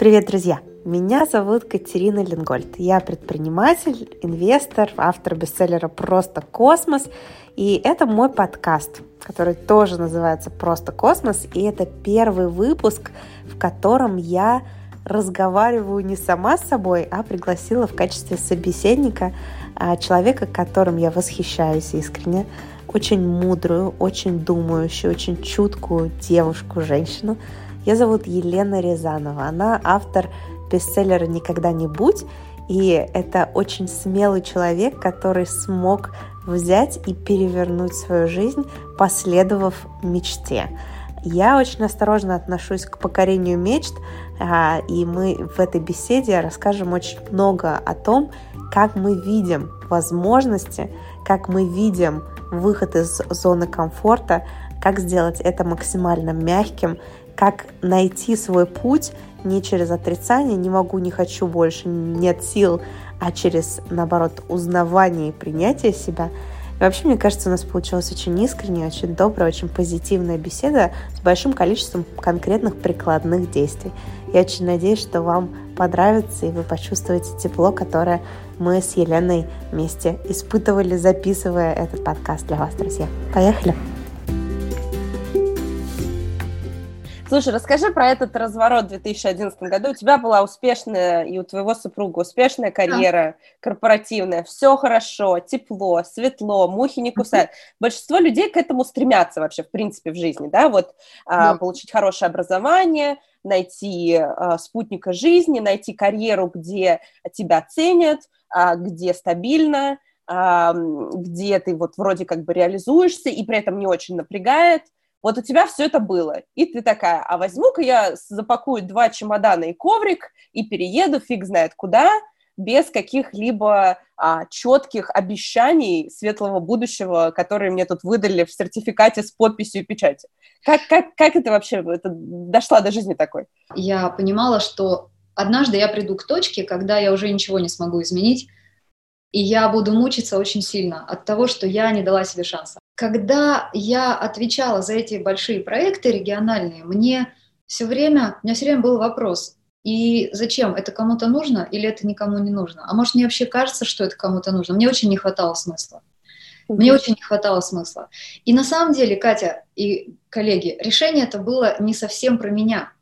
Привет, друзья! Меня зовут Катерина Ленгольд. Я предприниматель, инвестор, автор бестселлера «Просто космос». И это мой подкаст, который тоже называется «Просто космос». И это первый выпуск, в котором я разговариваю не сама с собой, а пригласила в качестве собеседника а, человека, которым я восхищаюсь искренне, очень мудрую, очень думающую, очень чуткую девушку, женщину – ее зовут Елена Рязанова. Она автор бестселлера «Никогда не будь», и это очень смелый человек, который смог взять и перевернуть свою жизнь, последовав мечте. Я очень осторожно отношусь к покорению мечт, а, и мы в этой беседе расскажем очень много о том, как мы видим возможности, как мы видим выход из зоны комфорта, как сделать это максимально мягким, как найти свой путь не через отрицание, не могу, не хочу больше, нет сил, а через, наоборот, узнавание и принятие себя. И вообще, мне кажется, у нас получилась очень искренняя, очень добрая, очень позитивная беседа с большим количеством конкретных прикладных действий. Я очень надеюсь, что вам понравится, и вы почувствуете тепло, которое мы с Еленой вместе испытывали, записывая этот подкаст для вас, друзья. Поехали! Слушай, расскажи про этот разворот в 2011 году. У тебя была успешная, и у твоего супруга успешная карьера корпоративная. Все хорошо, тепло, светло, мухи не кусают. Большинство людей к этому стремятся вообще, в принципе, в жизни, да, вот а, получить хорошее образование, найти а, спутника жизни, найти карьеру, где тебя ценят, а, где стабильно, а, где ты вот вроде как бы реализуешься и при этом не очень напрягает – вот у тебя все это было, и ты такая, а возьму-ка я запакую два чемодана и коврик и перееду фиг знает куда, без каких-либо а, четких обещаний светлого будущего, которые мне тут выдали в сертификате с подписью и печатью. Как, как, как это вообще это дошла до жизни такой? Я понимала, что однажды я приду к точке, когда я уже ничего не смогу изменить, и я буду мучиться очень сильно от того, что я не дала себе шанса когда я отвечала за эти большие проекты региональные, мне все время, у меня все время был вопрос, и зачем? Это кому-то нужно или это никому не нужно? А может, мне вообще кажется, что это кому-то нужно? Мне очень не хватало смысла. Мне очень не хватало смысла. И на самом деле, Катя и коллеги, решение это было не совсем про меня.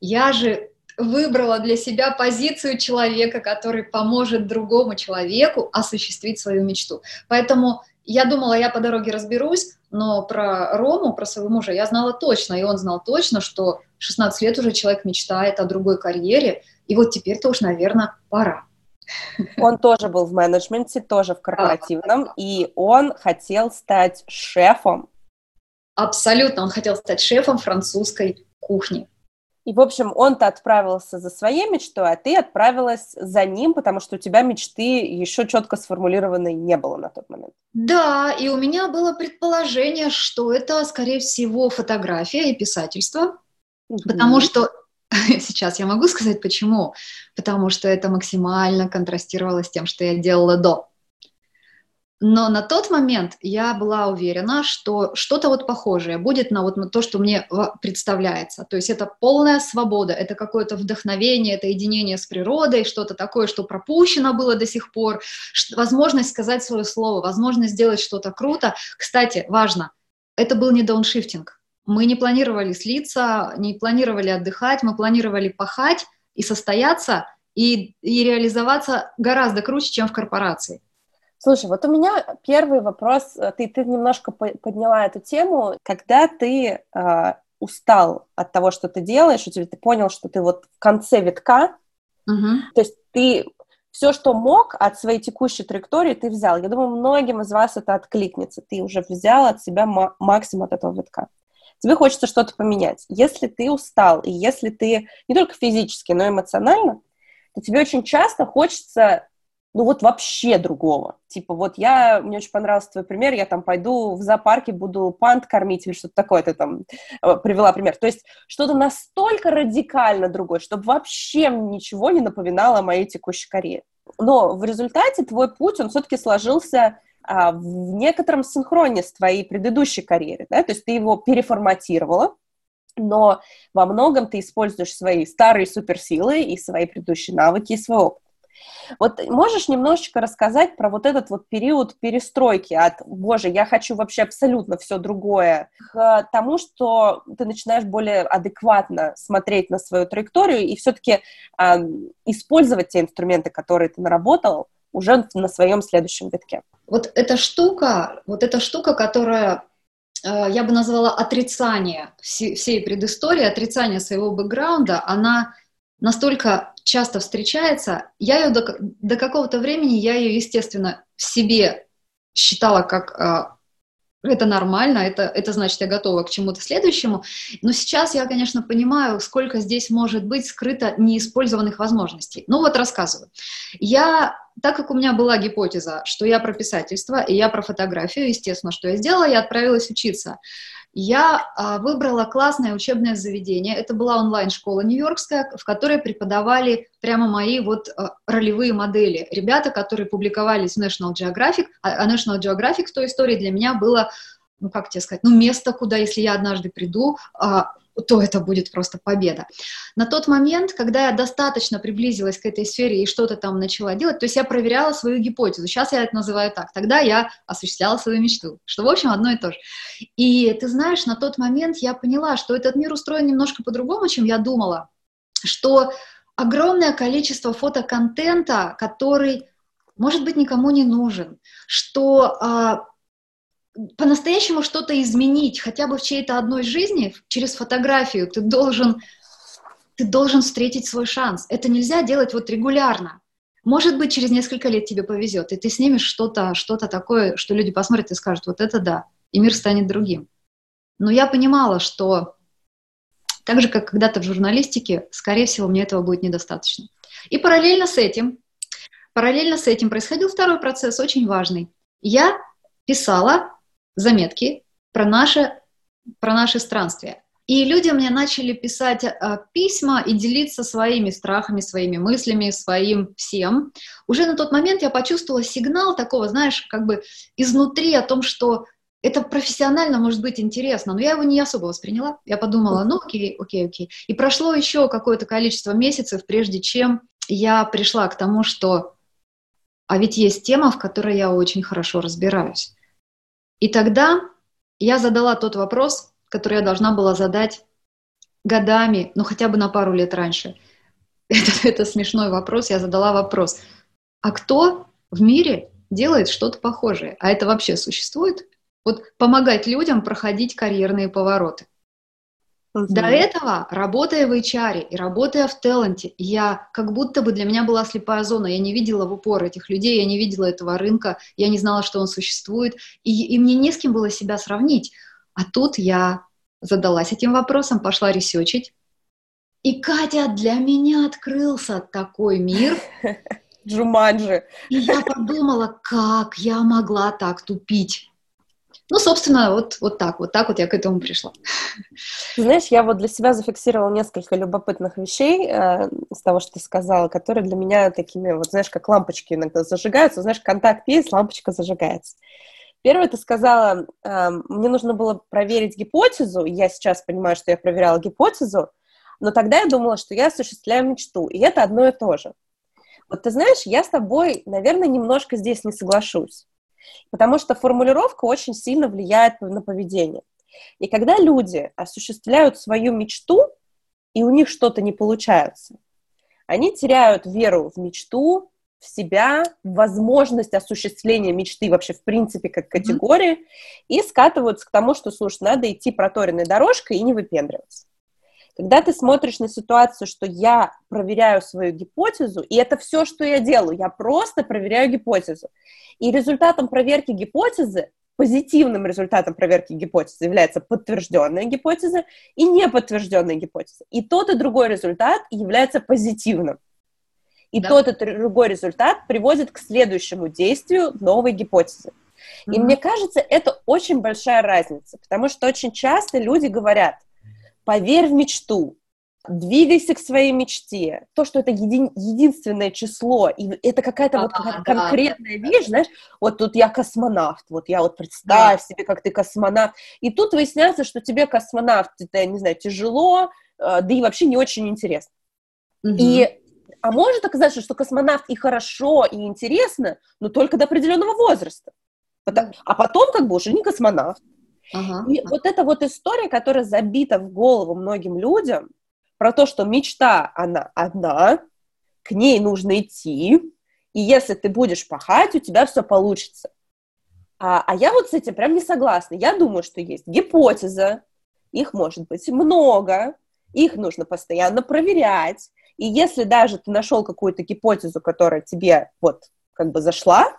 Я же выбрала для себя позицию человека, который поможет другому человеку осуществить свою мечту. Поэтому я думала, я по дороге разберусь, но про Рому, про своего мужа я знала точно, и он знал точно, что 16 лет уже человек мечтает о другой карьере, и вот теперь-то уж, наверное, пора. Он тоже был в менеджменте, тоже в корпоративном, и он хотел стать шефом. Абсолютно, он хотел стать шефом французской кухни. И, в общем, он-то отправился за своей мечтой, а ты отправилась за ним, потому что у тебя мечты еще четко сформулированной не было на тот момент. Да, и у меня было предположение, что это, скорее всего, фотография и писательство, mm-hmm. потому что сейчас я могу сказать почему, потому что это максимально контрастировало с тем, что я делала до. Но на тот момент я была уверена, что что-то вот похожее будет на вот на то, что мне представляется. То есть это полная свобода, это какое-то вдохновение, это единение с природой, что-то такое, что пропущено было до сих пор, возможность сказать свое слово, возможность сделать что-то круто. Кстати, важно, это был не дауншифтинг. Мы не планировали слиться, не планировали отдыхать, мы планировали пахать и состояться, и, и реализоваться гораздо круче, чем в корпорации. Слушай, вот у меня первый вопрос, э, ты, ты немножко подняла эту тему, когда ты э, устал от того, что ты делаешь, у тебя ты понял, что ты вот в конце витка, угу. то есть ты все, что мог от своей текущей траектории, ты взял. Я думаю, многим из вас это откликнется. Ты уже взял от себя максимум от этого витка. Тебе хочется что-то поменять. Если ты устал, и если ты не только физически, но и эмоционально, то тебе очень часто хочется ну вот вообще другого. Типа вот я, мне очень понравился твой пример, я там пойду в зоопарке, буду пант кормить или что-то такое, ты там э, привела пример. То есть что-то настолько радикально другое, чтобы вообще ничего не напоминало о моей текущей карьере. Но в результате твой путь, он все-таки сложился а, в некотором синхроне с твоей предыдущей карьерой, да, то есть ты его переформатировала, но во многом ты используешь свои старые суперсилы и свои предыдущие навыки и свой опыт. Вот можешь немножечко рассказать про вот этот вот период перестройки от «Боже, я хочу вообще абсолютно все другое» к тому, что ты начинаешь более адекватно смотреть на свою траекторию и все-таки э, использовать те инструменты, которые ты наработал, уже на своем следующем витке. Вот эта штука, вот эта штука, которая э, я бы назвала отрицание всей предыстории, отрицание своего бэкграунда, она настолько часто встречается, я ее до, до какого-то времени, я ее, естественно, в себе считала как а, это нормально, это, это значит, я готова к чему-то следующему. Но сейчас я, конечно, понимаю, сколько здесь может быть скрыто неиспользованных возможностей. Ну вот рассказываю. Я, так как у меня была гипотеза, что я про писательство и я про фотографию, естественно, что я сделала, я отправилась учиться я а, выбрала классное учебное заведение. Это была онлайн-школа нью-йоркская, в которой преподавали прямо мои вот а, ролевые модели. Ребята, которые публиковались в National Geographic, а, а National Geographic в той истории для меня было, ну как тебе сказать, ну место, куда, если я однажды приду, то это будет просто победа. На тот момент, когда я достаточно приблизилась к этой сфере и что-то там начала делать, то есть я проверяла свою гипотезу, сейчас я это называю так, тогда я осуществляла свою мечту, что, в общем, одно и то же. И ты знаешь, на тот момент я поняла, что этот мир устроен немножко по-другому, чем я думала, что огромное количество фотоконтента, который, может быть, никому не нужен, что а, по-настоящему что-то изменить, хотя бы в чьей-то одной жизни, через фотографию, ты должен, ты должен встретить свой шанс. Это нельзя делать вот регулярно. Может быть, через несколько лет тебе повезет, и ты снимешь что-то что такое, что люди посмотрят и скажут, вот это да, и мир станет другим. Но я понимала, что так же, как когда-то в журналистике, скорее всего, мне этого будет недостаточно. И параллельно с этим, параллельно с этим происходил второй процесс, очень важный. Я писала заметки про наше, про наши странствия. И люди мне начали писать э, письма и делиться своими страхами, своими мыслями, своим всем. Уже на тот момент я почувствовала сигнал такого, знаешь, как бы изнутри о том, что это профессионально может быть интересно, но я его не особо восприняла. Я подумала, ну окей, окей, окей. И прошло еще какое-то количество месяцев, прежде чем я пришла к тому, что а ведь есть тема, в которой я очень хорошо разбираюсь. И тогда я задала тот вопрос, который я должна была задать годами, ну хотя бы на пару лет раньше. Это, это смешной вопрос. Я задала вопрос, а кто в мире делает что-то похожее? А это вообще существует? Вот помогать людям проходить карьерные повороты. Угу. До этого, работая в HR и работая в таланте, я как будто бы для меня была слепая зона. Я не видела в упор этих людей, я не видела этого рынка, я не знала, что он существует, и, и мне не с кем было себя сравнить. А тут я задалась этим вопросом, пошла ресечить. И, Катя, для меня открылся такой мир. Джуманджи. И я подумала, как я могла так тупить. Ну, собственно, вот, вот так, вот так вот я к этому пришла. Знаешь, я вот для себя зафиксировала несколько любопытных вещей э, из того, что ты сказала, которые для меня такими, вот знаешь, как лампочки иногда зажигаются. Знаешь, контакт есть, лампочка зажигается. Первое, ты сказала, э, мне нужно было проверить гипотезу. Я сейчас понимаю, что я проверяла гипотезу, но тогда я думала, что я осуществляю мечту, и это одно и то же. Вот ты знаешь, я с тобой, наверное, немножко здесь не соглашусь потому что формулировка очень сильно влияет на поведение. И когда люди осуществляют свою мечту, и у них что-то не получается, они теряют веру в мечту, в себя, в возможность осуществления мечты вообще в принципе как категории, mm-hmm. и скатываются к тому, что, слушай, надо идти проторенной дорожкой и не выпендриваться. Когда ты смотришь на ситуацию, что я проверяю свою гипотезу, и это все, что я делаю, я просто проверяю гипотезу. И результатом проверки гипотезы, позитивным результатом проверки гипотезы является подтвержденная гипотеза и неподтвержденная гипотеза. И тот и другой результат является позитивным. И да. тот и другой результат приводит к следующему действию новой гипотезы. И mm-hmm. мне кажется, это очень большая разница, потому что очень часто люди говорят – поверь в мечту. двигайся к своей мечте. То, что это еди- единственное число, и это какая-то а, вот какая да, конкретная да, вещь, да. знаешь, вот тут я космонавт, вот я вот представь да. себе, как ты космонавт, и тут выясняется, что тебе космонавт, это, не знаю, тяжело, э, да и вообще не очень интересно. Угу. И а может оказаться, что космонавт и хорошо, и интересно, но только до определенного возраста. А потом как бы уже не космонавт. Ага. И вот эта вот история, которая забита в голову многим людям, про то, что мечта, она одна, к ней нужно идти, и если ты будешь пахать, у тебя все получится. А, а я вот с этим прям не согласна. Я думаю, что есть гипотеза, их может быть много, их нужно постоянно проверять. И если даже ты нашел какую-то гипотезу, которая тебе вот как бы зашла,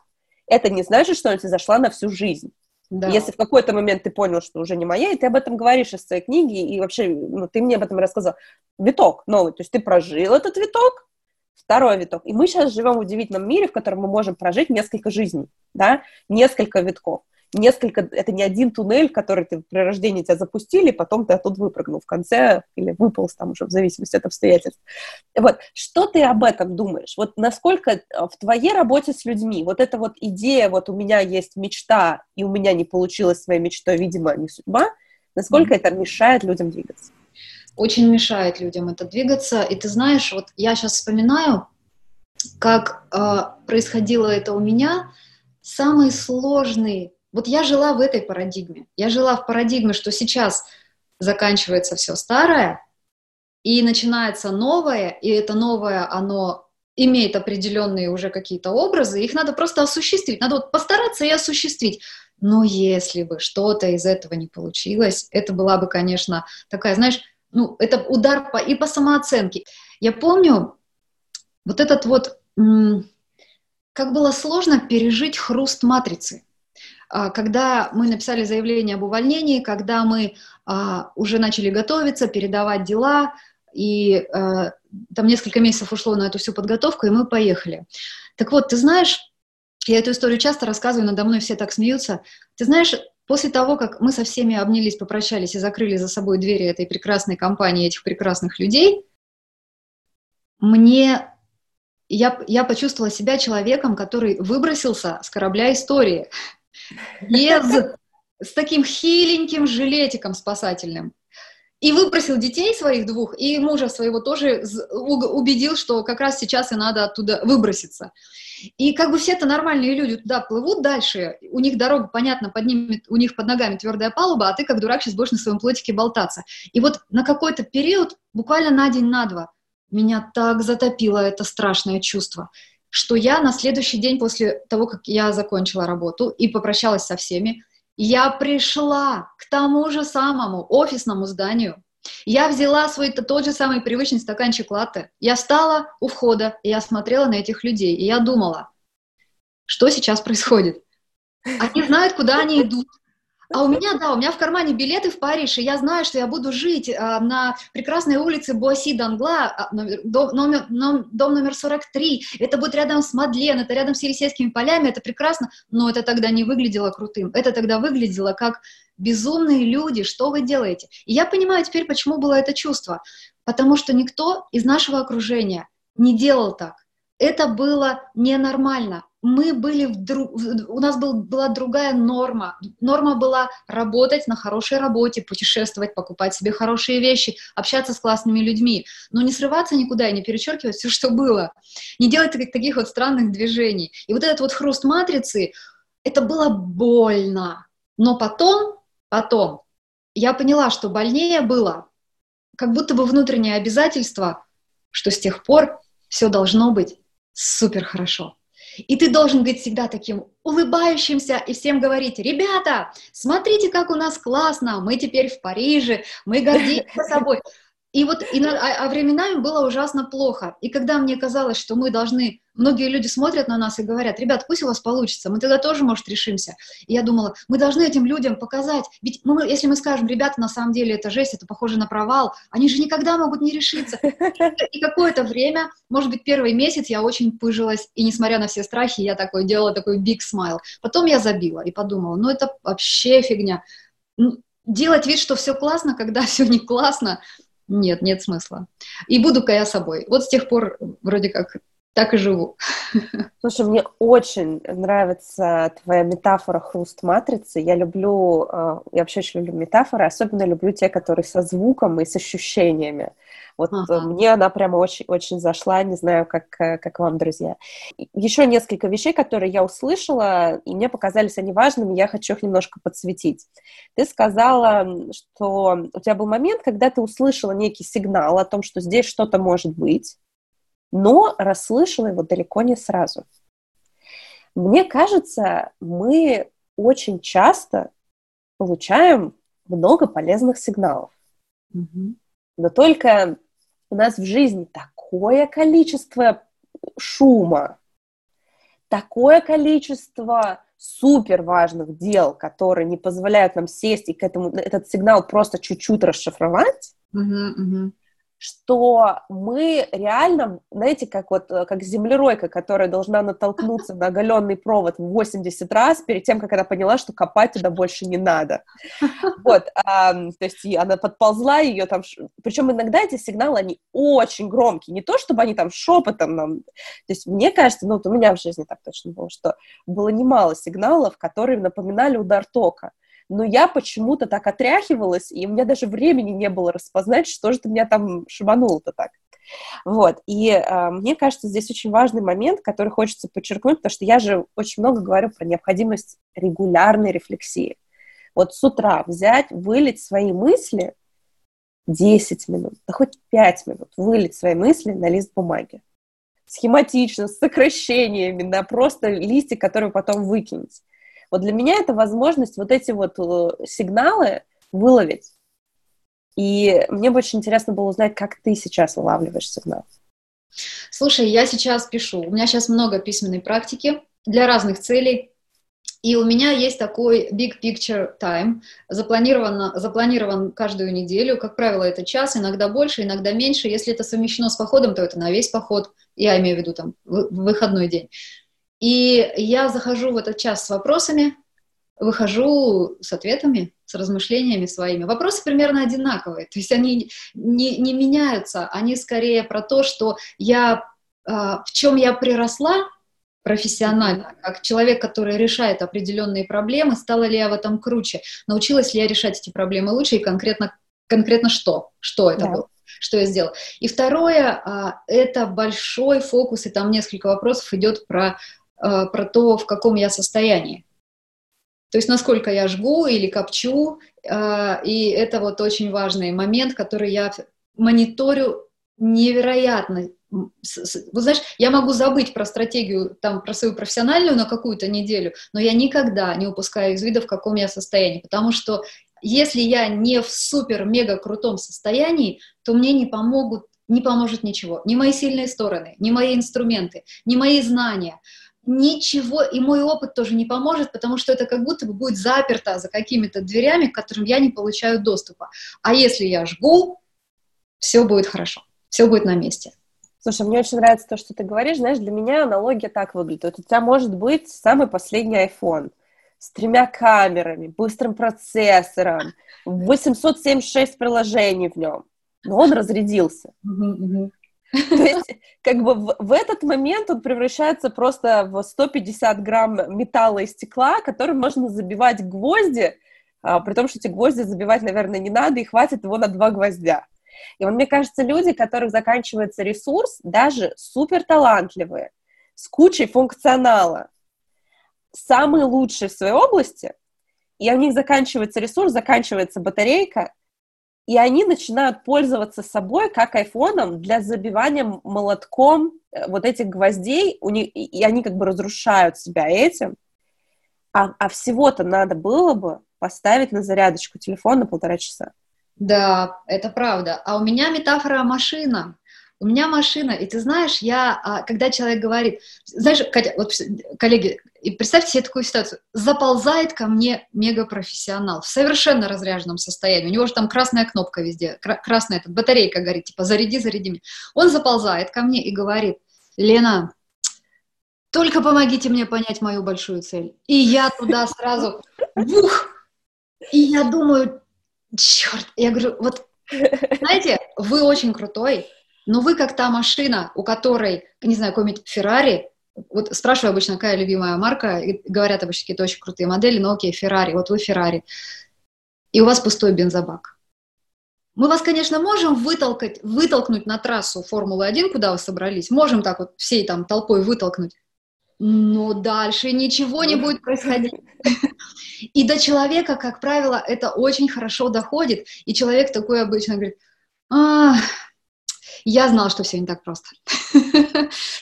это не значит, что она тебе зашла на всю жизнь. Да. Если в какой-то момент ты понял, что уже не моя, и ты об этом говоришь из своей книги, и вообще, ну, ты мне об этом рассказал. Виток новый, то есть ты прожил этот виток, второй виток. И мы сейчас живем в удивительном мире, в котором мы можем прожить несколько жизней, да, несколько витков несколько, это не один туннель, который ты при рождении тебя запустили, потом ты оттуда выпрыгнул в конце или выполз там уже в зависимости от обстоятельств. Вот, что ты об этом думаешь? Вот насколько э, в твоей работе с людьми вот эта вот идея, вот у меня есть мечта, и у меня не получилось своей мечтой, видимо, не судьба, насколько mm-hmm. это мешает людям двигаться? Очень мешает людям это двигаться. И ты знаешь, вот я сейчас вспоминаю, как э, происходило это у меня. Самый сложный вот я жила в этой парадигме. Я жила в парадигме, что сейчас заканчивается все старое, и начинается новое, и это новое, оно имеет определенные уже какие-то образы, их надо просто осуществить, надо вот постараться и осуществить. Но если бы что-то из этого не получилось, это была бы, конечно, такая, знаешь, ну, это удар по, и по самооценке. Я помню вот этот вот, как было сложно пережить хруст матрицы. А, когда мы написали заявление об увольнении, когда мы а, уже начали готовиться, передавать дела, и а, там несколько месяцев ушло на эту всю подготовку, и мы поехали. Так вот, ты знаешь, я эту историю часто рассказываю, надо мной все так смеются. Ты знаешь, после того, как мы со всеми обнялись, попрощались и закрыли за собой двери этой прекрасной компании, этих прекрасных людей, мне я, я почувствовала себя человеком, который выбросился с корабля истории без, с таким хиленьким жилетиком спасательным. И выпросил детей своих двух, и мужа своего тоже убедил, что как раз сейчас и надо оттуда выброситься. И как бы все это нормальные люди туда плывут дальше, у них дорога, понятно, под ними, у них под ногами твердая палуба, а ты как дурак сейчас будешь на своем плотике болтаться. И вот на какой-то период, буквально на день, на два, меня так затопило это страшное чувство что я на следующий день после того, как я закончила работу и попрощалась со всеми, я пришла к тому же самому офисному зданию. Я взяла свой тот же самый привычный стаканчик латте. Я встала у входа, и я смотрела на этих людей, и я думала, что сейчас происходит. Они знают, куда они идут, а у меня, да, у меня в кармане билеты в Париж, и я знаю, что я буду жить а, на прекрасной улице Буаси-Дангла, а, дом, номер, ном, дом номер 43. Это будет рядом с Мадлен, это рядом с Елисейскими полями, это прекрасно, но это тогда не выглядело крутым. Это тогда выглядело как безумные люди, что вы делаете? И я понимаю теперь, почему было это чувство. Потому что никто из нашего окружения не делал так. Это было ненормально мы были в друг, у нас был, была другая норма. Норма была работать на хорошей работе, путешествовать, покупать себе хорошие вещи, общаться с классными людьми, но не срываться никуда и не перечеркивать все, что было, не делать таких вот странных движений. И вот этот вот хруст матрицы, это было больно. Но потом, потом я поняла, что больнее было, как будто бы внутреннее обязательство, что с тех пор все должно быть супер хорошо. И ты должен быть всегда таким улыбающимся и всем говорить, ребята, смотрите, как у нас классно, мы теперь в Париже, мы гордимся собой. И вот и на, а, а временами было ужасно плохо. И когда мне казалось, что мы должны, многие люди смотрят на нас и говорят, ребят, пусть у вас получится, мы тогда тоже, может, решимся. И я думала, мы должны этим людям показать, ведь мы, если мы скажем, ребята, на самом деле это жесть, это похоже на провал, они же никогда могут не решиться. И какое-то время, может быть, первый месяц я очень пыжилась, и несмотря на все страхи, я такой делала такой big smile. Потом я забила и подумала, ну это вообще фигня. Делать вид, что все классно, когда все не классно, Нет, нет смысла. И буду-ка я собой. Вот с тех пор вроде как так и живу. Слушай, мне очень нравится твоя метафора хруст матрицы. Я люблю, э, я вообще очень люблю метафоры, особенно люблю те, которые со звуком и с ощущениями. Вот ага. мне она прямо очень-очень зашла, не знаю, как, э, как вам, друзья. Еще несколько вещей, которые я услышала, и мне показались они важными, я хочу их немножко подсветить. Ты сказала, что у тебя был момент, когда ты услышала некий сигнал о том, что здесь что-то может быть, но расслышала его далеко не сразу. Мне кажется, мы очень часто получаем много полезных сигналов. Mm-hmm. Но только у нас в жизни такое количество шума, такое количество супер важных дел, которые не позволяют нам сесть и к этому этот сигнал просто чуть-чуть расшифровать, uh-huh, uh-huh что мы реально, знаете, как вот э, как землеройка, которая должна натолкнуться на оголенный провод в 80 раз перед тем, как она поняла, что копать туда больше не надо. Вот, а, то есть она подползла ее там, причем иногда эти сигналы, они очень громкие, не то, чтобы они там шепотом нам, то есть мне кажется, ну вот у меня в жизни так точно было, что было немало сигналов, которые напоминали удар тока но я почему-то так отряхивалась, и у меня даже времени не было распознать, что же ты меня там шибануло-то так. Вот, и э, мне кажется, здесь очень важный момент, который хочется подчеркнуть, потому что я же очень много говорю про необходимость регулярной рефлексии. Вот с утра взять, вылить свои мысли 10 минут, да хоть 5 минут, вылить свои мысли на лист бумаги. Схематично, с сокращениями, на просто листик, который потом выкинете. Вот для меня это возможность вот эти вот э, сигналы выловить. И мне бы очень интересно было узнать, как ты сейчас вылавливаешь сигнал. Слушай, я сейчас пишу. У меня сейчас много письменной практики для разных целей. И у меня есть такой big picture time, запланирован, запланирован каждую неделю, как правило, это час, иногда больше, иногда меньше. Если это совмещено с походом, то это на весь поход, я имею в виду там выходной день. И я захожу в этот час с вопросами, выхожу с ответами, с размышлениями своими. Вопросы примерно одинаковые, то есть они не, не меняются, они скорее про то, что я, э, в чем я приросла профессионально, как человек, который решает определенные проблемы, стала ли я в этом круче, научилась ли я решать эти проблемы лучше и конкретно, конкретно что, что это да. было что я сделала. И второе, а, это большой фокус, и там несколько вопросов идет про про то, в каком я состоянии. То есть насколько я жгу или копчу, э, и это вот очень важный момент, который я мониторю невероятно. Вот знаешь, я могу забыть про стратегию, там, про свою профессиональную на какую-то неделю, но я никогда не упускаю из вида, в каком я состоянии, потому что если я не в супер-мега крутом состоянии, то мне не помогут, не поможет ничего. Ни мои сильные стороны, ни мои инструменты, ни мои знания ничего, и мой опыт тоже не поможет, потому что это как будто бы будет заперто за какими-то дверями, к которым я не получаю доступа. А если я жгу, все будет хорошо, все будет на месте. Слушай, мне очень нравится то, что ты говоришь. Знаешь, для меня аналогия так выглядит. Вот у тебя может быть самый последний iPhone с тремя камерами, быстрым процессором, 876 приложений в нем, но он разрядился. Uh-huh, uh-huh. То есть, как бы в, в этот момент он превращается просто в 150 грамм металла и стекла, которым можно забивать гвозди, а, при том, что эти гвозди забивать, наверное, не надо, и хватит его на два гвоздя. И вот мне кажется, люди, у которых заканчивается ресурс, даже супер талантливые, с кучей функционала, самые лучшие в своей области, и у них заканчивается ресурс, заканчивается батарейка, и они начинают пользоваться собой как айфоном для забивания молотком э, вот этих гвоздей, у них, и они как бы разрушают себя этим, а, а всего-то надо было бы поставить на зарядочку телефон на полтора часа. Да, это правда. А у меня метафора машина у меня машина, и ты знаешь, я, а, когда человек говорит, знаешь, Катя, вот, коллеги, и представьте себе такую ситуацию, заползает ко мне мегапрофессионал в совершенно разряженном состоянии, у него же там красная кнопка везде, красная эта батарейка горит, типа заряди, заряди меня. Он заползает ко мне и говорит, Лена, только помогите мне понять мою большую цель. И я туда сразу, бух, и я думаю, черт, я говорю, вот знаете, вы очень крутой, но вы как та машина, у которой, не знаю, какой-нибудь Феррари, вот спрашиваю обычно, какая любимая марка, и говорят обычно какие-то очень крутые модели, но окей, Феррари, вот вы Феррари, и у вас пустой бензобак. Мы вас, конечно, можем вытолкать, вытолкнуть на трассу Формулы-1, куда вы собрались, можем так вот всей там толпой вытолкнуть, но дальше ничего не будет происходить. И до человека, как правило, это очень хорошо доходит, и человек такой обычно говорит, я знала, что все не так просто.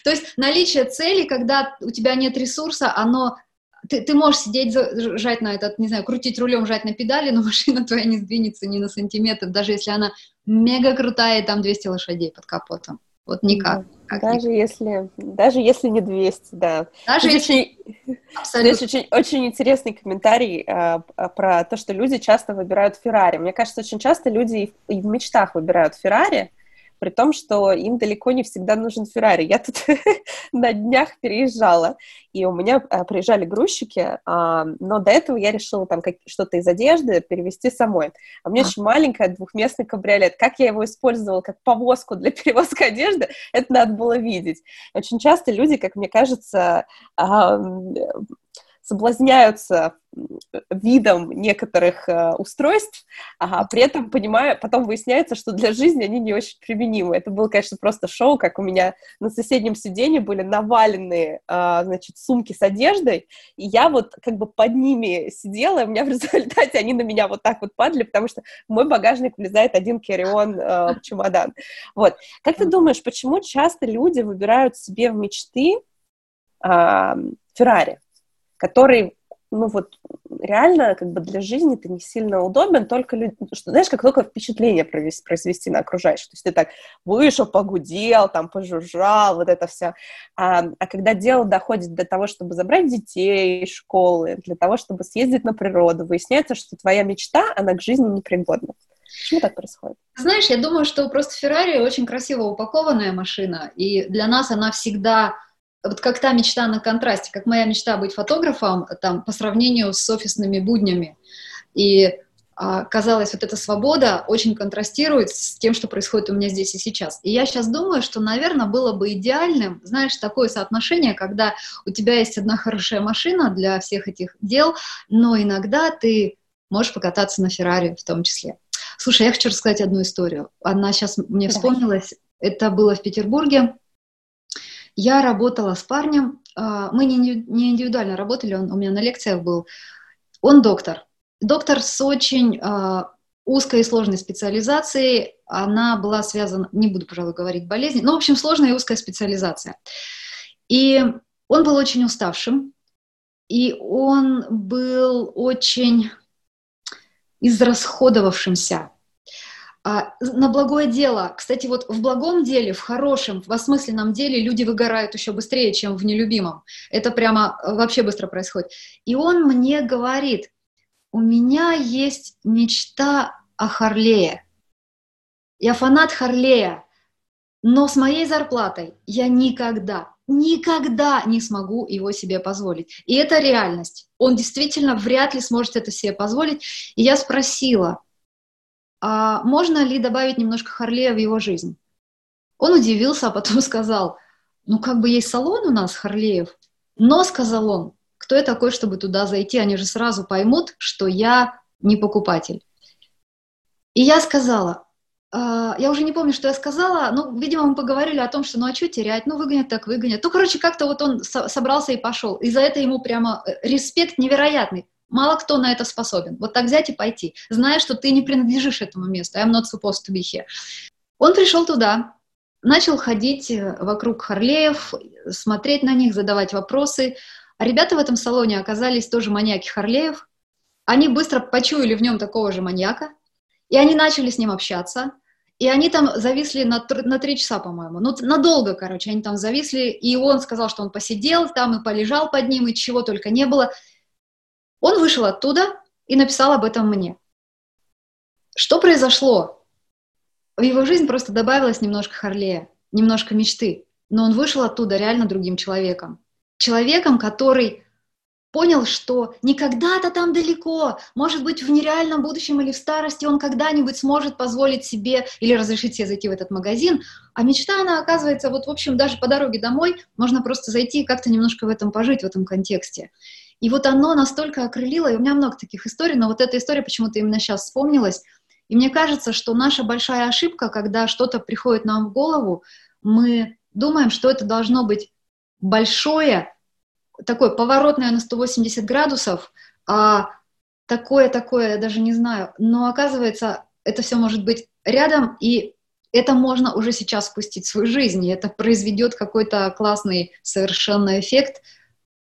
То есть наличие цели, когда у тебя нет ресурса, оно ты, ты можешь сидеть, жать на этот, не знаю, крутить рулем, жать на педали, но машина твоя не сдвинется ни на сантиметр, даже если она мега крутая, и там 200 лошадей под капотом. Вот никак. Как даже никак. если, даже если не 200, да. Даже Здесь если... Здесь очень, очень интересный комментарий э, про то, что люди часто выбирают Феррари. Мне кажется, очень часто люди и в, и в мечтах выбирают Феррари, при том, что им далеко не всегда нужен Феррари. Я тут на днях переезжала, и у меня а, приезжали грузчики, а, но до этого я решила там что-то из одежды перевезти самой. А у меня очень маленькая двухместный кабриолет. Как я его использовала как повозку для перевозки одежды, это надо было видеть. Очень часто люди, как мне кажется, а, соблазняются видом некоторых э, устройств, а при этом понимая, потом выясняется, что для жизни они не очень применимы. Это было, конечно, просто шоу, как у меня на соседнем сиденье были наваленные, э, значит, сумки с одеждой, и я вот как бы под ними сидела, и у меня в результате они на меня вот так вот падали, потому что в мой багажник влезает один керрион э, чемодан. Вот. Как ты думаешь, почему часто люди выбирают себе в мечты э, Феррари? Который, ну вот, реально как бы для жизни ты не сильно удобен, только, люди, что, знаешь, как только впечатление провести, произвести на окружающих. То есть ты так вышел, погудел, там, пожужжал, вот это все. А, а когда дело доходит до того, чтобы забрать детей из школы, для того, чтобы съездить на природу, выясняется, что твоя мечта, она к жизни непригодна. Почему так происходит? Знаешь, я думаю, что просто Феррари очень красиво упакованная машина, и для нас она всегда вот как та мечта на контрасте, как моя мечта быть фотографом, там, по сравнению с офисными буднями. И а, казалось, вот эта свобода очень контрастирует с тем, что происходит у меня здесь и сейчас. И я сейчас думаю, что, наверное, было бы идеальным, знаешь, такое соотношение, когда у тебя есть одна хорошая машина для всех этих дел, но иногда ты можешь покататься на Феррари в том числе. Слушай, я хочу рассказать одну историю. Она сейчас мне вспомнилась. Это было в Петербурге. Я работала с парнем, а, мы не, индивидуально работали, он у меня на лекциях был. Он доктор. Доктор с очень а, узкой и сложной специализацией. Она была связана, не буду, пожалуй, говорить болезни, но, в общем, сложная и узкая специализация. И он был очень уставшим, и он был очень израсходовавшимся. А, на благое дело. Кстати, вот в благом деле, в хорошем, в осмысленном деле люди выгорают еще быстрее, чем в нелюбимом. Это прямо э, вообще быстро происходит. И он мне говорит, у меня есть мечта о Харлее. Я фанат Харлея, но с моей зарплатой я никогда, никогда не смогу его себе позволить. И это реальность. Он действительно вряд ли сможет это себе позволить. И я спросила, а можно ли добавить немножко Харлея в его жизнь? Он удивился, а потом сказал, ну как бы есть салон у нас Харлеев, но, сказал он, кто я такой, чтобы туда зайти, они же сразу поймут, что я не покупатель. И я сказала, э, я уже не помню, что я сказала, ну, видимо, мы поговорили о том, что ну а что терять, ну выгонят так выгонят. Ну, короче, как-то вот он со- собрался и пошел. И за это ему прямо э, респект невероятный. Мало кто на это способен. Вот так взять и пойти, зная, что ты не принадлежишь этому месту. I'm not supposed to be here. Он пришел туда, начал ходить э, вокруг Харлеев, смотреть на них, задавать вопросы. А ребята в этом салоне оказались тоже маньяки Харлеев. Они быстро почуяли в нем такого же маньяка, и они начали с ним общаться. И они там зависли на, на три часа, по-моему. Ну, надолго, короче, они там зависли. И он сказал, что он посидел там и полежал под ним, и чего только не было. Он вышел оттуда и написал об этом мне. Что произошло? В его жизнь просто добавилось немножко Харлея, немножко мечты. Но он вышел оттуда реально другим человеком. Человеком, который понял, что не когда-то там далеко, может быть, в нереальном будущем или в старости он когда-нибудь сможет позволить себе или разрешить себе зайти в этот магазин, а мечта, она оказывается, вот, в общем, даже по дороге домой можно просто зайти и как-то немножко в этом пожить, в этом контексте. И вот оно настолько окрылило, и у меня много таких историй, но вот эта история почему-то именно сейчас вспомнилась, и мне кажется, что наша большая ошибка, когда что-то приходит нам в голову, мы думаем, что это должно быть большое, такое поворотное на 180 градусов, а такое-такое, я даже не знаю. Но оказывается, это все может быть рядом, и это можно уже сейчас спустить в свою жизнь, и это произведет какой-то классный совершенно эффект.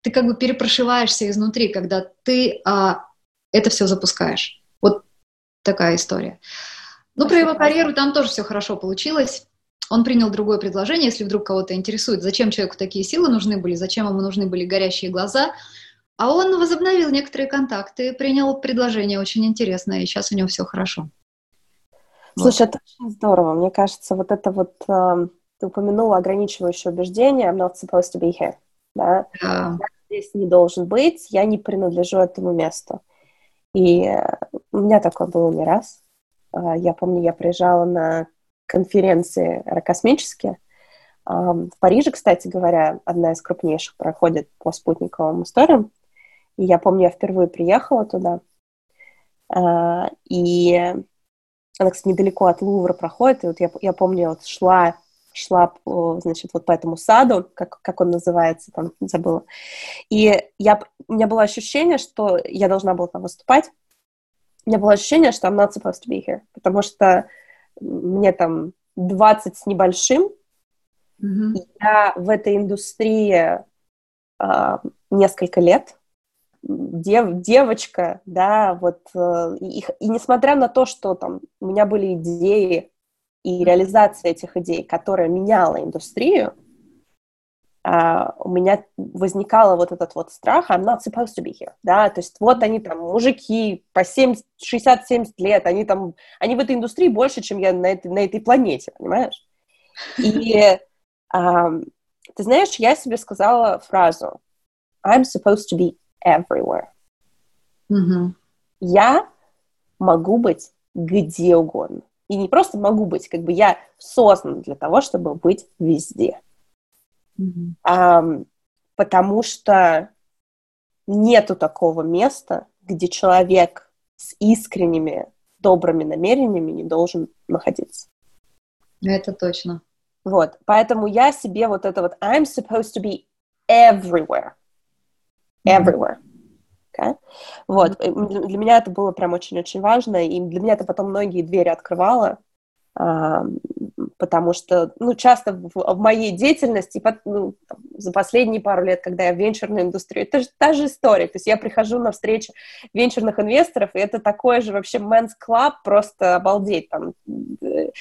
Ты как бы перепрошиваешься изнутри, когда ты а, это все запускаешь. Вот такая история. Ну, про его карьеру там тоже все хорошо получилось. Он принял другое предложение, если вдруг кого-то интересует, зачем человеку такие силы нужны были, зачем ему нужны были горящие глаза. А он возобновил некоторые контакты, принял предложение очень интересное, и сейчас у него все хорошо. Слушай, вот. это очень здорово. Мне кажется, вот это вот, э, ты упомянула ограничивающее убеждение I'm not supposed to be here. Да? Я здесь не должен быть, я не принадлежу этому месту. И у меня такое было не раз. А, я помню, я приезжала на конференции аэрокосмические. В Париже, кстати говоря, одна из крупнейших проходит по спутниковым историям. И я помню, я впервые приехала туда. А, и она, кстати, недалеко от Лувра проходит. И вот я, я помню, я вот шла, шла, значит, вот по этому саду, как, как он называется, там, забыла. И я, у меня было ощущение, что я должна была там выступать. У меня было ощущение, что I'm not supposed to be here, потому что мне там 20 с небольшим, mm-hmm. я в этой индустрии э, несколько лет, дев, девочка, да, вот, э, и, и несмотря на то, что там у меня были идеи и реализация этих идей, которая меняла индустрию, Uh, у меня возникало вот этот вот страх, I'm not supposed to be here, да, то есть вот они там, мужики по 70, 60-70 лет, они там, они в этой индустрии больше, чем я на этой, на этой планете, понимаешь? И uh, ты знаешь, я себе сказала фразу I'm supposed to be everywhere. Mm-hmm. Я могу быть где угодно. И не просто могу быть, как бы я создан для того, чтобы быть везде. Mm-hmm. А, потому что нету такого места, где человек с искренними добрыми намерениями не должен находиться. Это точно. Вот, поэтому я себе вот это вот I'm supposed to be everywhere. Everywhere. Okay? Вот, mm-hmm. для меня это было прям очень-очень важно, и для меня это потом многие двери открывало, потому что, ну, часто в, в моей деятельности, ну, за последние пару лет, когда я в венчурной индустрии, это же та же история, то есть я прихожу на встречу венчурных инвесторов, и это такой же вообще men's club, просто обалдеть, там, э,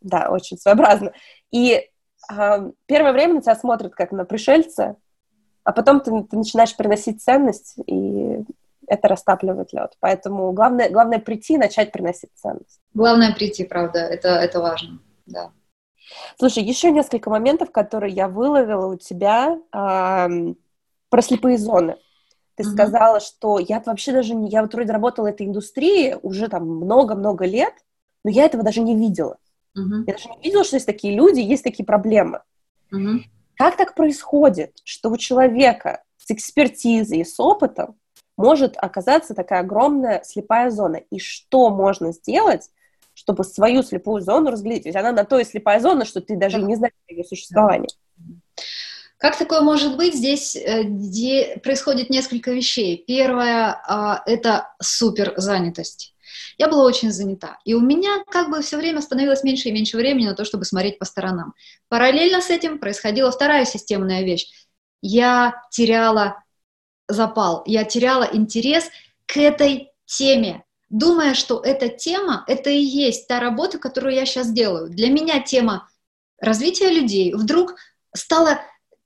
да, очень своеобразно. И э, первое время на тебя смотрят как на пришельца, а потом ты, ты начинаешь приносить ценность, и это растапливает лед. Поэтому главное, главное прийти и начать приносить ценность. Главное прийти, правда, это, это важно, да. Слушай, еще несколько моментов, которые я выловила у тебя э, про слепые зоны. Ты mm-hmm. сказала, что я вообще даже не... Я вот вроде работала в этой индустрии уже там много-много лет, но я этого даже не видела. Mm-hmm. Я даже не видела, что есть такие люди, есть такие проблемы. Mm-hmm. Как так происходит, что у человека с экспертизой и с опытом может оказаться такая огромная слепая зона. И что можно сделать, чтобы свою слепую зону разглядеть? Ведь она на то и слепая зона, что ты даже не знаешь о ее существовании. Как такое может быть? Здесь где происходит несколько вещей. Первое а, — это супер занятость. Я была очень занята. И у меня как бы все время становилось меньше и меньше времени на то, чтобы смотреть по сторонам. Параллельно с этим происходила вторая системная вещь. Я теряла запал, я теряла интерес к этой теме, думая, что эта тема, это и есть та работа, которую я сейчас делаю. Для меня тема развития людей вдруг стала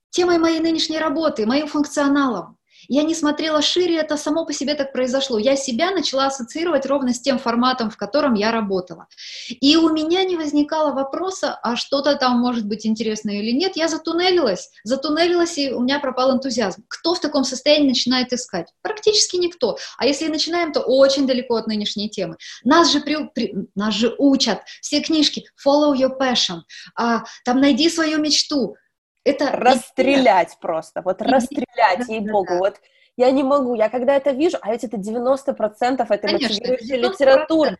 темой моей нынешней работы, моим функционалом. Я не смотрела шире, это само по себе так произошло. Я себя начала ассоциировать ровно с тем форматом, в котором я работала. И у меня не возникало вопроса, а что-то там может быть интересное или нет. Я затуннелилась, затуннелилась, и у меня пропал энтузиазм. Кто в таком состоянии начинает искать? Практически никто. А если начинаем, то очень далеко от нынешней темы. Нас же, при, при, нас же учат все книжки «Follow your passion», а, там «Найди свою мечту», это расстрелять просто, вот расстрелять, ей-богу, вот. Я не могу, я когда это вижу, а ведь это 90% этой Конечно, мотивирующей литературы,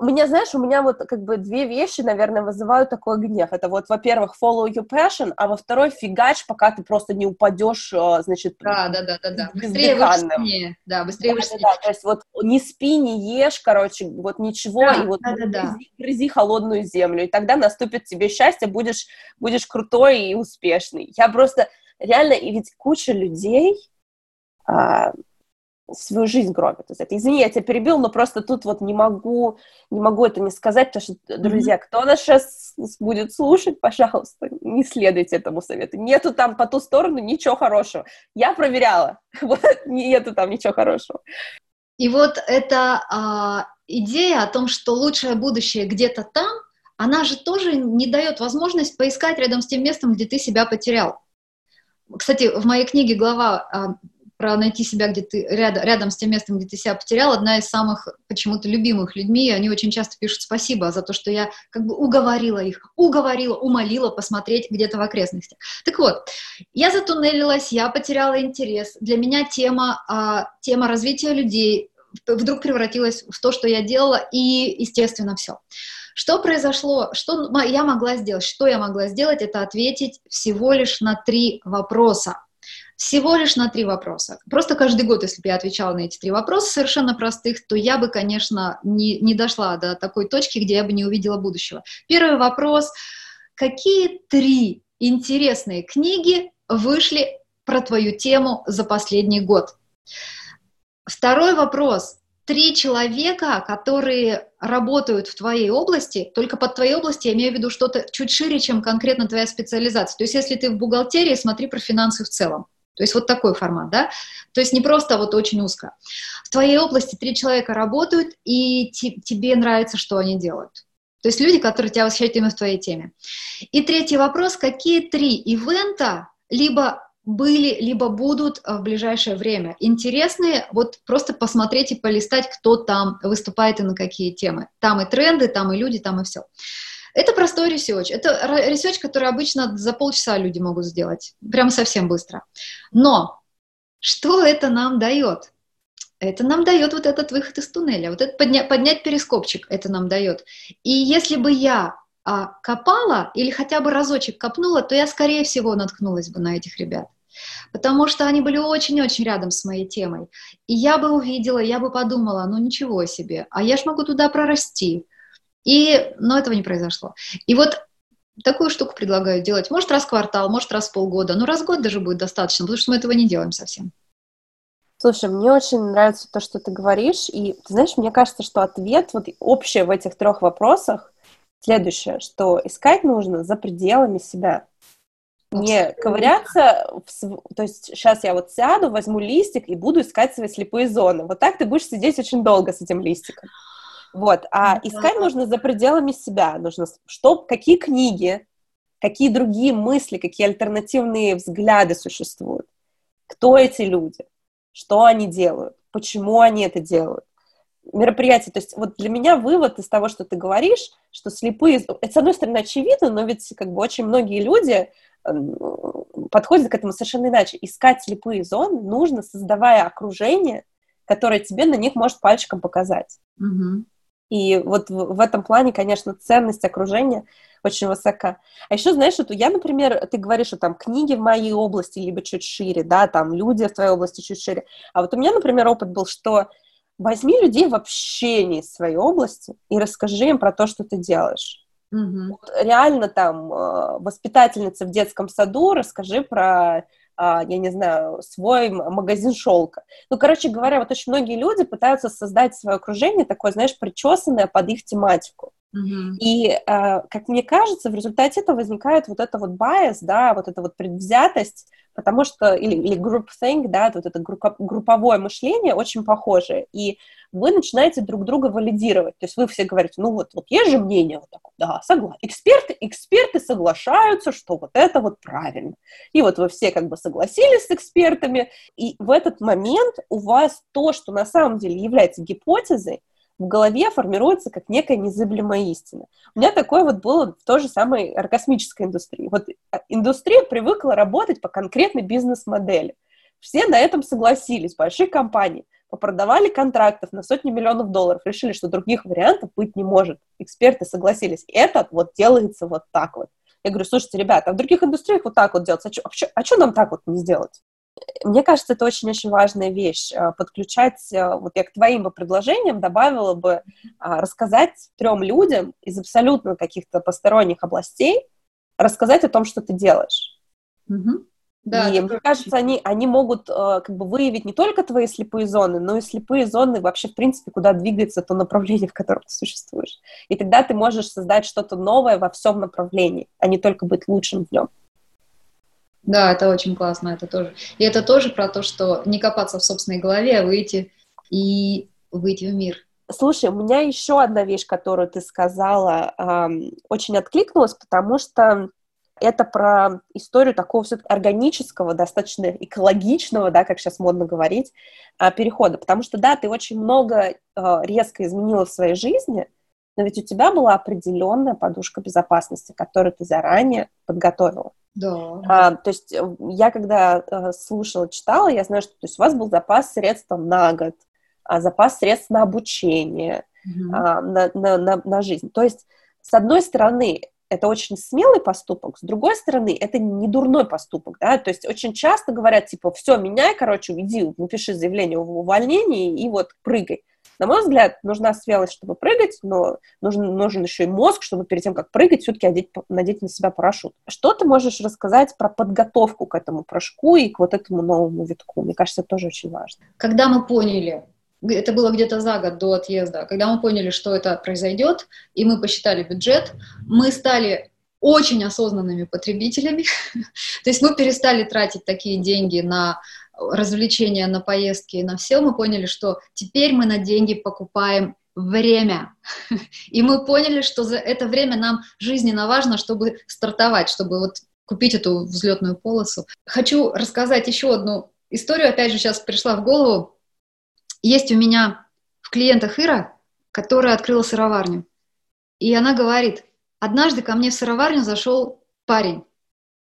мне, знаешь, у меня вот как бы две вещи, наверное, вызывают такой гнев. Это вот, во-первых, follow your passion, а во второй фигач, пока ты просто не упадешь, э, значит, да, да, да, да, да. Быстрее выше Да, быстрее да, да, да, то есть вот не спи, не ешь, короче, вот ничего, да, и вот да, да, да. Грызи, грызи холодную землю, и тогда наступит тебе счастье, будешь, будешь крутой и успешный. Я просто реально, и ведь куча людей, а, свою жизнь гробят из этого. Извини, я тебя перебил, но просто тут вот не могу, не могу это не сказать, потому что, друзья, кто нас сейчас будет слушать, пожалуйста, не следуйте этому совету. Нету там по ту сторону ничего хорошего. Я проверяла, вот, нету там ничего хорошего. И вот эта а, идея о том, что лучшее будущее где-то там, она же тоже не дает возможность поискать рядом с тем местом, где ты себя потерял. Кстати, в моей книге глава а, про найти себя где ты рядом, рядом с тем местом, где ты себя потерял, одна из самых почему-то любимых людьми, они очень часто пишут спасибо за то, что я как бы уговорила их, уговорила, умолила посмотреть где-то в окрестностях. Так вот, я затуннелилась, я потеряла интерес. Для меня тема, а, тема развития людей вдруг превратилась в то, что я делала, и, естественно, все. Что произошло, что я могла сделать? Что я могла сделать? Это ответить всего лишь на три вопроса. Всего лишь на три вопроса. Просто каждый год, если бы я отвечала на эти три вопроса совершенно простых, то я бы, конечно, не, не дошла до такой точки, где я бы не увидела будущего. Первый вопрос. Какие три интересные книги вышли про твою тему за последний год? Второй вопрос. Три человека, которые работают в твоей области, только под твоей области я имею в виду что-то чуть шире, чем конкретно твоя специализация. То есть если ты в бухгалтерии, смотри про финансы в целом. То есть вот такой формат, да? То есть не просто вот очень узко. В твоей области три человека работают, и тебе нравится, что они делают. То есть люди, которые тебя восхищают именно в твоей теме. И третий вопрос, какие три ивента либо были, либо будут в ближайшее время. Интересные, вот просто посмотреть и полистать, кто там выступает и на какие темы. Там и тренды, там и люди, там и все. Это простой research. Это research, который обычно за полчаса люди могут сделать. Прямо совсем быстро. Но что это нам дает? Это нам дает вот этот выход из туннеля, вот это подня- поднять перископчик, это нам дает. И если бы я а, копала или хотя бы разочек копнула, то я, скорее всего, наткнулась бы на этих ребят. Потому что они были очень-очень рядом с моей темой. И я бы увидела, я бы подумала, ну ничего себе, а я ж могу туда прорасти. И, но этого не произошло. И вот такую штуку предлагаю делать. Может, раз в квартал, может, раз в полгода. Но раз в год даже будет достаточно, потому что мы этого не делаем совсем. Слушай, мне очень нравится то, что ты говоришь. И, ты знаешь, мне кажется, что ответ вот общий в этих трех вопросах следующее, что искать нужно за пределами себя. Не ковыряться, в, то есть сейчас я вот сяду, возьму листик и буду искать свои слепые зоны. Вот так ты будешь сидеть очень долго с этим листиком. Вот, а искать нужно за пределами себя. Нужно, что, какие книги, какие другие мысли, какие альтернативные взгляды существуют. Кто эти люди? Что они делают? Почему они это делают? мероприятие. То есть вот для меня вывод из того, что ты говоришь, что слепые... Это, с одной стороны, очевидно, но ведь как бы очень многие люди подходят к этому совершенно иначе. Искать слепые зоны нужно, создавая окружение, которое тебе на них может пальчиком показать. Угу. И вот в, в этом плане, конечно, ценность окружения очень высока. А еще, знаешь, вот я, например, ты говоришь, что там книги в моей области, либо чуть шире, да, там люди в твоей области чуть шире. А вот у меня, например, опыт был, что возьми людей вообще не из своей области и расскажи им про то, что ты делаешь. Mm-hmm. Вот реально там э, воспитательница в детском саду, расскажи про я не знаю, свой магазин шелка. Ну, короче говоря, вот очень многие люди пытаются создать свое окружение такое, знаешь, причесанное под их тематику. И, э, как мне кажется, в результате этого возникает вот это вот bias, да, вот эта вот предвзятость, потому что, или, или groupthink, да, вот это групповое мышление очень похоже, и вы начинаете друг друга валидировать, то есть вы все говорите, ну вот, вот есть же мнение, вот такое, да, согласен, эксперты, эксперты соглашаются, что вот это вот правильно, и вот вы все как бы согласились с экспертами, и в этот момент у вас то, что на самом деле является гипотезой, в голове формируется как некая незыблемая истина. У меня такое вот было в той же самой аэрокосмической индустрии. Вот а, индустрия привыкла работать по конкретной бизнес-модели. Все на этом согласились, большие компании попродавали контрактов на сотни миллионов долларов, решили, что других вариантов быть не может. Эксперты согласились. Это вот делается вот так вот. Я говорю, слушайте, ребята, а в других индустриях вот так вот делается. А что а а нам так вот не сделать? Мне кажется, это очень-очень важная вещь. Э, подключать, э, вот я к твоим бы предложениям добавила бы а, рассказать трем людям из абсолютно каких-то посторонних областей, рассказать о том, что ты делаешь. Угу. Да, и мне кажется, они, они могут э, как бы выявить не только твои слепые зоны, но и слепые зоны вообще, в принципе, куда двигается то направление, в котором ты существуешь. И тогда ты можешь создать что-то новое во всем направлении, а не только быть лучшим в нем. Да, это очень классно, это тоже. И это тоже про то, что не копаться в собственной голове, а выйти и выйти в мир. Слушай, у меня еще одна вещь, которую ты сказала, эм, очень откликнулась, потому что это про историю такого все органического, достаточно экологичного, да, как сейчас модно говорить, э, перехода. Потому что, да, ты очень много э, резко изменила в своей жизни, но ведь у тебя была определенная подушка безопасности, которую ты заранее подготовила. Да. А, то есть э, я когда а, слушала, читала, я знаю, что то есть у вас был запас средств там, на год, а, запас средств на обучение, mm-hmm. а, на, на, на, на жизнь. То есть, с одной стороны, это очень смелый поступок, с другой стороны, это не дурной поступок, да, то есть очень часто говорят, типа, все, меняй, короче, иди, напиши заявление о увольнении и вот прыгай. На мой взгляд, нужна смелость, чтобы прыгать, но нужен, нужен еще и мозг, чтобы перед тем, как прыгать, все-таки одеть, надеть на себя парашют. Что ты можешь рассказать про подготовку к этому прыжку и к вот этому новому витку? Мне кажется, это тоже очень важно. Когда мы поняли, это было где-то за год до отъезда, когда мы поняли, что это произойдет, и мы посчитали бюджет, мы стали очень осознанными потребителями. То есть мы перестали тратить такие деньги на развлечения, на поездки, на все, мы поняли, что теперь мы на деньги покупаем время. И мы поняли, что за это время нам жизненно важно, чтобы стартовать, чтобы вот купить эту взлетную полосу. Хочу рассказать еще одну историю, опять же, сейчас пришла в голову. Есть у меня в клиентах Ира, которая открыла сыроварню. И она говорит, однажды ко мне в сыроварню зашел парень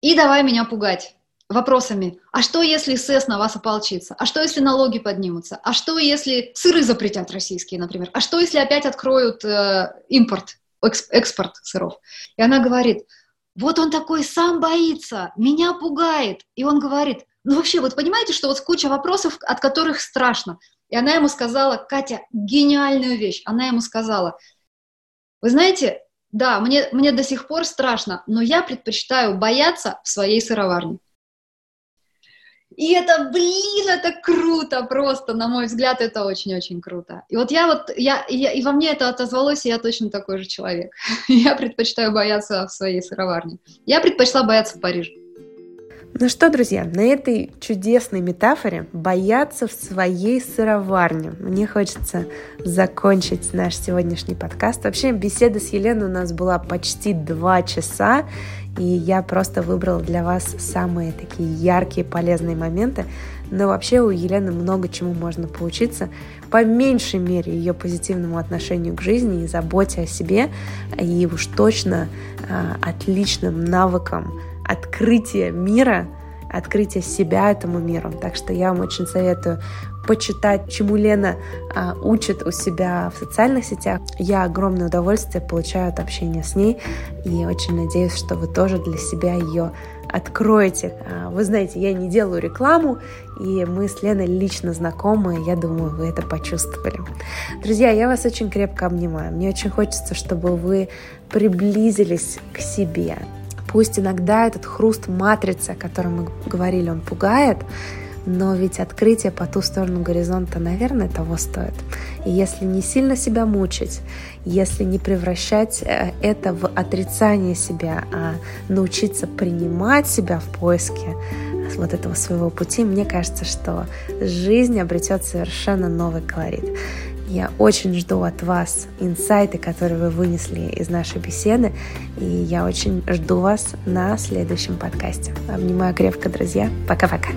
и давай меня пугать вопросами, а что если СЭС на вас ополчится? А что если налоги поднимутся? А что если сыры запретят российские, например? А что если опять откроют э, импорт, эксп, экспорт сыров? И она говорит, вот он такой сам боится, меня пугает. И он говорит, ну вообще, вот понимаете, что вот куча вопросов, от которых страшно. И она ему сказала, Катя, гениальную вещь. Она ему сказала, вы знаете, да, мне, мне до сих пор страшно, но я предпочитаю бояться в своей сыроварне. И это, блин, это круто просто, на мой взгляд, это очень-очень круто. И вот я вот, я, я, и во мне это отозвалось, и я точно такой же человек. Я предпочитаю бояться в своей сыроварне. Я предпочла бояться в Париже. Ну что, друзья, на этой чудесной метафоре «бояться в своей сыроварне» мне хочется закончить наш сегодняшний подкаст. Вообще, беседа с Еленой у нас была почти два часа, и я просто выбрала для вас самые такие яркие, полезные моменты. Но вообще у Елены много чему можно поучиться, по меньшей мере ее позитивному отношению к жизни и заботе о себе, и уж точно э, отличным навыкам открытия мира, открытия себя этому миру. Так что я вам очень советую почитать, чему Лена а, учит у себя в социальных сетях. Я огромное удовольствие получаю от общения с ней и очень надеюсь, что вы тоже для себя ее откроете. А, вы знаете, я не делаю рекламу, и мы с Леной лично знакомы, я думаю, вы это почувствовали. Друзья, я вас очень крепко обнимаю. Мне очень хочется, чтобы вы приблизились к себе. Пусть иногда этот хруст матрицы, о котором мы говорили, он пугает, но ведь открытие по ту сторону горизонта, наверное, того стоит. И если не сильно себя мучить, если не превращать э, это в отрицание себя, а научиться принимать себя в поиске вот этого своего пути, мне кажется, что жизнь обретет совершенно новый колорит. Я очень жду от вас инсайты, которые вы вынесли из нашей беседы, и я очень жду вас на следующем подкасте. Обнимаю крепко, друзья. Пока-пока.